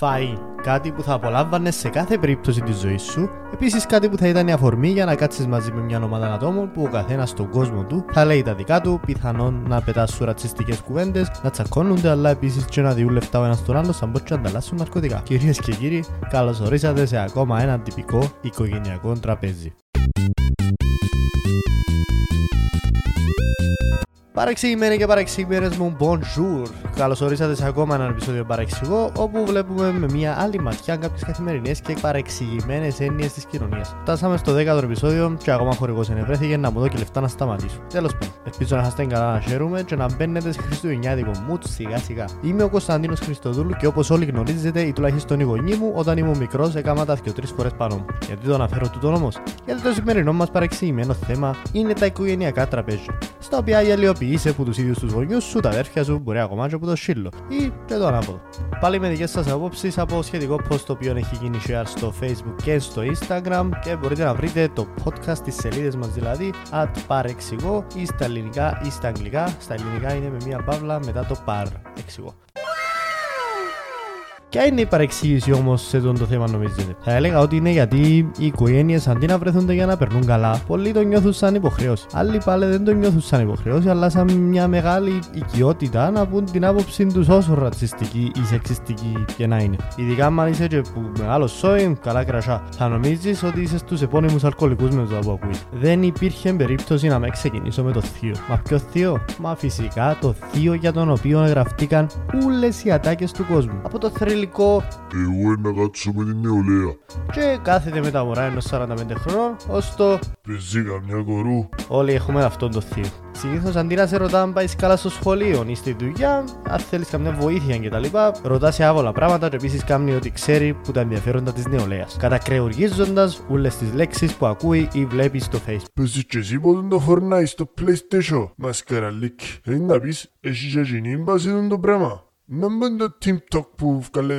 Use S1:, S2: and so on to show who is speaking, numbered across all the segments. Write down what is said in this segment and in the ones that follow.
S1: Φαΐ. Κάτι που θα απολάμβανε σε κάθε περίπτωση της ζωής σου. Επίσης, κάτι που θα ήταν η αφορμή για να κάτσεις μαζί με μια ομάδα ατόμων που ο καθένας στον κόσμο του θα λέει τα δικά του, πιθανόν να πετάσουν ρατσιστικές κουβέντες, να τσακώνονται, αλλά επίσης και να διούν λεφτά ο ένας τον άλλο σαν να ανταλλάσσουν ναρκωτικά. Κυρίες και κύριοι, καλώ ορίσατε σε ακόμα ένα τυπικό οικογενειακό τραπέζι. Παρεξηγημένοι και παρεξηγημένες μου, bonjour! Καλώς ορίσατε σε ακόμα ένα επεισόδιο παρεξηγώ, όπου βλέπουμε με μια άλλη ματιά κάποιες καθημερινές και παρεξηγημένες έννοιες της κοινωνίας. Φτάσαμε στο 10ο επεισόδιο και ακόμα χορηγός ενευρέθηκε να μου δω και λεφτά να σταματήσω. Τέλος πάντων, ελπίζω να είστε καλά να χαίρουμε και να μπαίνετε σε χριστουγεννιάτικο mood σιγά σιγά. Είμαι ο Κωνσταντίνος Χριστοδούλου και όπως όλοι γνωρίζετε, ή τουλάχιστον οι γονείς μου, όταν ήμουν μικρός, έκανα τα 2-3 φορές πάνω μου. Γιατί το αναφέρω τούτο όμως, γιατί το σημερινό μας παρεξηγημένο θέμα είναι τα οικογενειακά τραπέζια, στα οποία η αλλοιοποιήσε από τους ίδιους τους γονιούς σου, τα αδέρφια σου, μπορεί ακόμα και από το σύλλο ή και το ανάποδο. Πάλι με δικές σας απόψεις από σχετικό post το οποίο έχει γίνει share στο facebook και στο instagram και μπορείτε να βρείτε το podcast στι σελίδες μας δηλαδή at παρεξηγώ ή στα ελληνικά ή στα αγγλικά. Στα ελληνικά είναι με μία παύλα μετά το παρ. Εξηγώ. Ποια είναι η παρεξήγηση όμως σε αυτό το θέμα, νομίζετε. Θα έλεγα ότι είναι γιατί οι οικογένειες αντί να βρεθούνται για να περνούν καλά, πολλοί το νιώθουν σαν υποχρέωση. Άλλοι πάλι δεν το νιώθουν σαν υποχρέωση, αλλά σαν μια μεγάλη οικειότητα να πούν την άποψή τους όσο ρατσιστική ή σεξιστική και να είναι. Ειδικά αν είσαι και που μεγάλος σόι, καλά κρασά, θα νομίζεις ότι είσαι στους επώνυμους αλκοολικούς με το που ακούει. Δεν υπήρχε περίπτωση να με ξεκινήσω με το θείο. Μα ποιο θείο; Μα φυσικά το θείο για τον οποίο γραφτήκαν όλε οι ατάκες του κόσμου. Από το θρηλυκό υλικό.
S2: Εγώ να κάτσω με την νεολαία.
S1: Και κάθεται με τα μωρά ενός 45 χρόνων ως το.
S2: Πεζί καμιά κορού.
S1: Όλοι έχουμε αυτόν το θείο. Συνήθως αντί να σε ρωτά αν πάεις καλά στο σχολείο ή στη δουλειά, αν θέλεις καμιά βοήθεια κτλ., ρωτάς σε άβολα πράγματα και επίσης κάνει ότι ξέρει που τα ενδιαφέροντα της νεολαίας. Κατακρεουργίζοντα όλες τις λέξεις που ακούει ή βλέπεις στο Facebook.
S2: Πεζί και εσύ ποτέ το φορνάεις στο PlayStation. Μασκαραλίκ. Είναι να πεις, εσύ και γίνει μπάζει το πράγμα. Να μην το TikTok που βγάλε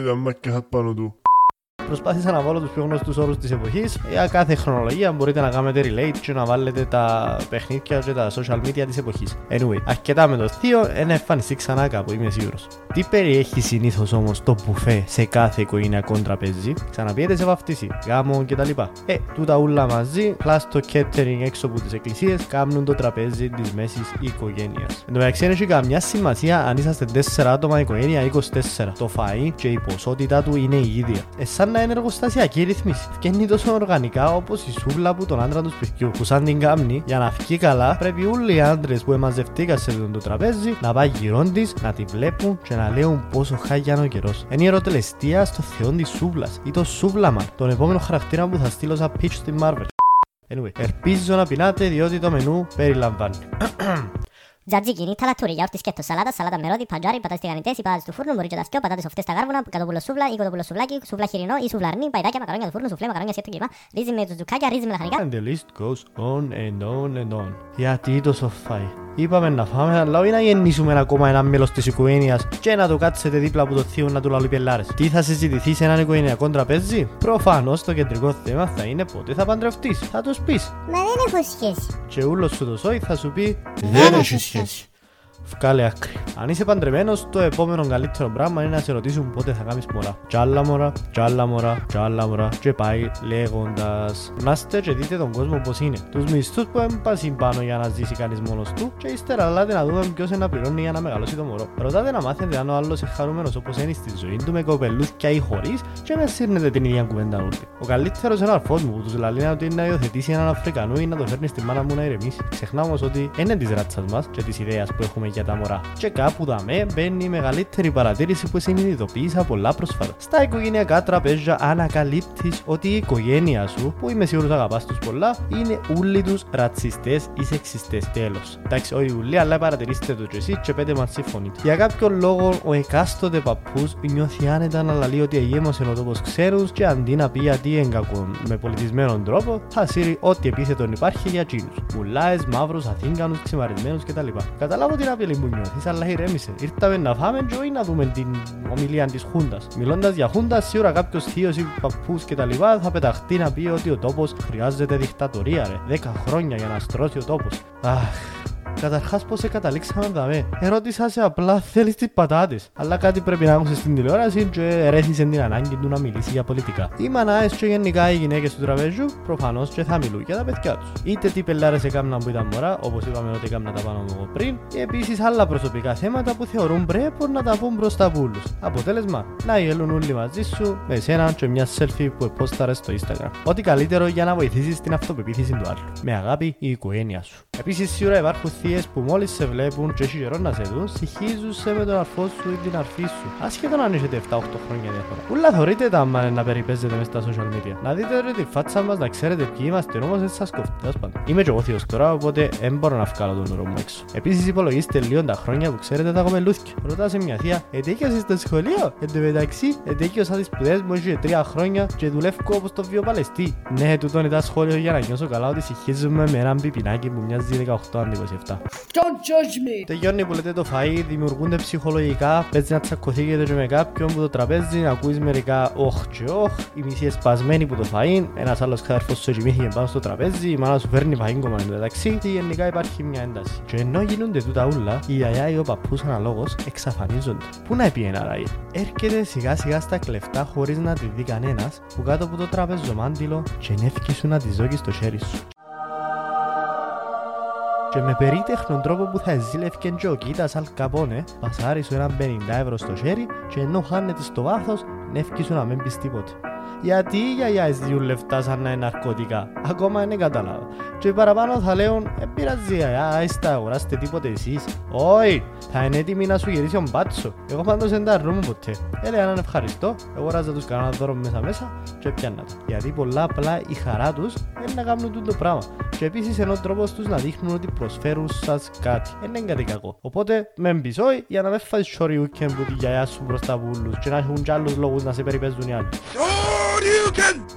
S1: Προσπάθησα να βάλω τους πιο γνωστούς όρους της εποχής. Για κάθε χρονολογία μπορείτε να κάνετε relate και να βάλετε τα παιχνίδια και τα social media της εποχής. Anyway, αρκετά με το θείο, ένα εμφανιστεί ξανά κάπου, είμαι σίγουρος. Τι περιέχει συνήθως όμως το μπουφέ σε κάθε οικογενειακό τραπέζι, ξαναπιέτε σε βαφτίση, γάμο κτλ. Ε, τούτα ούλα μαζί, plus το catering έξω από τις εκκλησίες, κάνουν το τραπέζι της μέσης οικογένειας. Εν τω μεταξύ, έχει καμιά σημασία αν είσαστε 4 άτομα οικογένεια ή 24. Το φαΐ και η ποσότητά του είναι η ίδια. Ε, σαν να είναι εργοστασιακή ρυθμίση. Φτιάχνει τόσο οργανικά όπως η σούβλα που τον άντρα τους σπιτιού. Που σαν την κάμνη, για να φύγει καλά, πρέπει όλοι οι άντρες που εμαζευτήκαν σε το τραπέζι να πάει γύρω της, να τη βλέπουν και να λέουν πόσο χάγια ο καιρός. Είναι η ερωτελεστία στο θεό της σούβλα ή το σούβλαμαν, τον επόμενο χαρακτήρα που θα στείλω σαν pitch στη Marvel. Anyway, ελπίζω να πεινάτε διότι το μενού περιλαμβάνει
S3: Τζατζίκι, ταλατούρι, γιαούρτι σκέτο, σαλάτα, σαλάτα με ρόδι, πατζάρι, πατάτε τηγανιτέ, οι πατάτε του φούρνου, μπορεί και τα σκιό, πατάτε σοφτέ στα γάρβουνα, κατοπούλο σούβλα ή κοτοπούλο σουβλάκι, σούβλα χοιρινό ή σουβλαρνί, παϊδάκια, μακαρόνια του φούρνου, σουφλέ, μακαρόνια σκέτο κλπ. Ρύζι με τζουκάκια, ρύζι με λαχανικά.
S1: And the list goes on and on and on. Γιατί το σοφάι. Είπαμε να φάμε, αλλά όχι να γεννήσουμε ακόμα ένα μέλος της οικογένειας και να το κάτσετε δίπλα από το θείο να του λαλεί πελάρε. Τι θα συζητηθεί σε έναν οικογενειακό τραπέζι; Προφανώς το κεντρικό θέμα θα είναι πότε θα παντρευτείς. Θα τους πεις.
S3: Μα δεν έχω σχέση.
S1: Και ούλος σου το σόι θα σου πει
S2: Δεν έχει σχέση.
S1: Βγάλε άκρη. Αν είσαι παντρεμένος, το επόμενο καλύτερο πράγμα είναι να σε ρωτήσουν πότε θα κάνεις μωρά. Τσάλα μωρά, τσάλα μωρά, τσάλα μωρά. Και πάει λέγοντας. Να είστε και δείτε τον κόσμο πώς είναι. Τους μισθούς που έμπασαν πάνω για να ζήσει κανείς μόνος του, και ύστερα αλλάτε να δούμε ποιος είναι να πληρώνει για να μεγαλώσει το μωρό. Ρωτάτε να μάθετε αν ο άλλος είναι χαρούμενος όπως είναι στη ζωή του με κοπελούθια ή χωρίς, και με σύρνετε την ίδια κουβέντα όλοι. Ο καλύτερος είναι ο αρφός μου που τους λέει ότι είναι να υιοθετήσει έναν Αφρικανό ή να το φέρνει στη μάνα μου να ηρεμήσει. Ξεχνά όμως ότι είναι της ράτσας μας και της ιδέας που έχουμε για τα μωρά. Και κάπου δαμέ μπαίνει η μεγαλύτερη παρατήρηση που συνειδητοποίησα πολλά πρόσφατα. Στα οικογενειακά τραπέζια ανακαλύπτεις ότι η οικογένεια σου, που είμαι σίγουρος αγαπάς τους πολλά, είναι όλοι τους ρατσιστές ή σεξιστές. Τέλος. Εντάξει, όχι ούλοι, αλλά παρατηρήστε το και εσείς και πέντε μας συμφωνείτε. Για κάποιο λόγο, ο εκάστοτε παππούς νιώθει άνετα να λαλεί ότι εγέμωσε ο τόπος ξένους και αντί να πει γιατί εγκακούν με πολιτισμένο τρόπο, θα σύρει ό,τι επίθετον υπάρχει για τσίνου. Μουλάε, μαύρους, αθήγκανους, ξημαρισμένους κτλ. Καταλάβω την απειλή που νιώθεις, αλλά ηρέμησε. Ήρθαμε να φάμε και όχι να δούμε την ομιλία της Χούντας. Μιλώντας για Χούντα, σίγουρα κάποιος θείος ή παππούς και τα λοιπά θα πεταχτεί να πει ότι ο τόπος χρειάζεται δικτατορία ρε. Δέκα χρόνια για να στρώσει ο τόπος. Αχ, Καταρχάς, πώς καταλήξαμε εδώ. Ερώτησα σε απλά θέλεις τις πατάτες. Αλλά κάτι πρέπει να άκουσες στην τηλεόραση και ρέθισε την ανάγκη του να μιλήσει για πολιτικά. Οι μανάες και γενικά οι γυναίκες του τραπέζιου προφανώς και θα μιλούν για τα παιδιά τους. Είτε τι πελάρες έκαναν που ήταν μωρά, όπως είπαμε ότι έκαναν τα πάνω μου πριν, και επίσης άλλα προσωπικά θέματα που θεωρούν πρέπει να τα πούν μπροστά από όλους. Αποτέλεσμα, να γελούν όλοι μαζί σου με εσένα και μια selfie που επόσταρε στο Instagram. Ό,τι καλύτερο για να βοηθήσεις την αυτοπεποίθηση του άλλου. Με αγάπη η οικογένεια σου. Επίσης, σίγουρα υπάρχουν θείε που μόλις σε βλέπουν και έχει καιρό να σε δουν, συγχύζουν σε με τον αρφό σου ή την αρφή σου. Ασχέτω αν έχετε 7-8 χρόνια διαφορά. Ούλα θωρείτε τα άμα να περιπέζετε μες στα social media. Να δείτε ρε τη φάτσα μας, να ξέρετε ποιοι είμαστε, όμω δεν σας κόφτει. Τέλος πάντων. Είμαι και εγώ θείος τώρα, οπότε δεν μπορώ να βγάλω τον νερό μου έξω. Επίσης, υπολογίστε λίγο τα χρόνια που ξέρετε τα κομμελούθια. Ρωτά σε μια θεία, ετέκιασε στο σχολείο; Εν τω μεταξύ, ετέκιωσα τι σπουδές μου έχεις τρία χρόνια και δουλεύω όπως το βιοπαλαιστή. Ναι, τούτον ήταν σχόλιο για να νιώσω καλά ότι συγχύζουμε με έναν πιπινάκι που μοιάζει 18 αντί 27.
S4: Don't judge me.
S1: Τελειώνει που λέτε το φαΐ, δημιουργούνται ψυχολογικά, παίζει να τσακωθήκετε και με κάποιον που το τραπέζι, να ακούεις μερικά όχ και όχ, η μισή εσπασμένη που το φαΐ, ένας άλλος ξαδερφός σου κοιμήθηκε πάνω στο τραπέζι, η μάνα σου φέρνει φαΐν κομμάτι μεταξύ και γενικά υπάρχει μια ένταση. Και ενώ γίνονται τούτα ούλα, η γιαγιά ή ο παππούς αναλόγως εξαφανίζονται. Πού να πει ένα ράι. Έρχεται σιγά σιγά στα κλεφτά χωρίς να τη δει κανένας, που κάτω από το τραπεζομάντιλο και νεύκει σου να τη ζώγεις στο χέρι σου και με περίτεχνον τρόπο που θα ζήλευκε και ο Κίτας Αλ Καπόνε, πασάρει σου έναν 50 ευρώ στο χέρι και ενώ χάνεται στο βάθος, νεύκει σου να μην πεις τίποτε. Γιατί οι γιαγιάες διούν λεφτά σαν να είναι ναρκωτικά, ακόμα δεν καταλάβα. Και παραπάνω θα λέουν, ε πειράζει γιαγιά, είστε αγοράστε τίποτε εσείς. Όχι, θα είναι έτοιμοι να σου γυρίσει ο μπάτσο. Εγώ πάντως δεν τα αρνούμαι ποτέ. Έλεγα έναν ευχαριστώ, εγώ ράζα τους κανένα δώρο μέσα μέσα και πιάνα τα. Γιατί πολλά απλά η χαρά τους είναι να κάνουν το πράγμα. Και επίσης ενώ τρόπος τους να δείχνουν ότι προσφέρουν σας κάτι. Δεν είναι κάτι κακό. Οπότε με μπεις όχι για να με φάεις σοριούκεν που τη γιαγιά σου μπροστά από όλους και να έχουν κι άλλους λόγους να σε περιπέζουν οι άλλοι.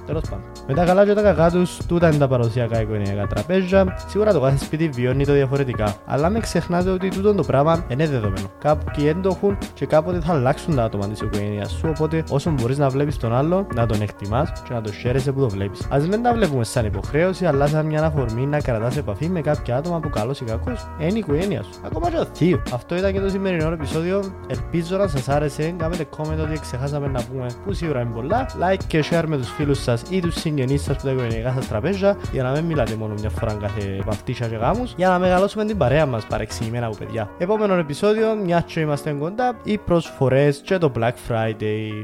S1: Τέλος πάντων. Με τα καλά και τα κακά τους, τούτα είναι τα παραδοσιακά οικογενειακά τραπέζια. Σίγουρα το κάθε σπίτι βιώνει το διαφορετικά. Αλλά μην ξεχνάτε ότι τούτο το πράγμα είναι δεδομένο. Κάποιοι δεν το έχουν και κάποτε θα αλλάξουν τα άτομα της οικογένειας σου. Οπότε όσο μπορείς να βλέπεις τον άλλο, να τον εκτιμάς και να το χαίρεσαι που το βλέπεις. Ας μην τα βλέπουμε σαν υποχρέωση, αλλά σαν μια αφορμή να κρατάς επαφή με κάποια άτομα που καλός ή κακός είναι η οικογένεια σου. Ακόμα και ο θείο. Αυτό ήταν και το σημερινό επεισόδιο. Ελπίζω να σας άρεσε. Κάνετε comment ότι ξεχάσαμε να πούμε που σίγουρα είναι πολλά. Like και share με τους φίλους σας ή τους συγγενείς σας που τα οικογενειακά σας τραπέζια για να μην μιλάτε μόνο μια φορά κάθε βαφτίσια και γάμους για να μεγαλώσουμε την παρέα μας παρεξηγημένα από παιδιά. Επόμενο επεισόδιο, μιας και είμαστε κοντά, οι προσφορές και το Black Friday.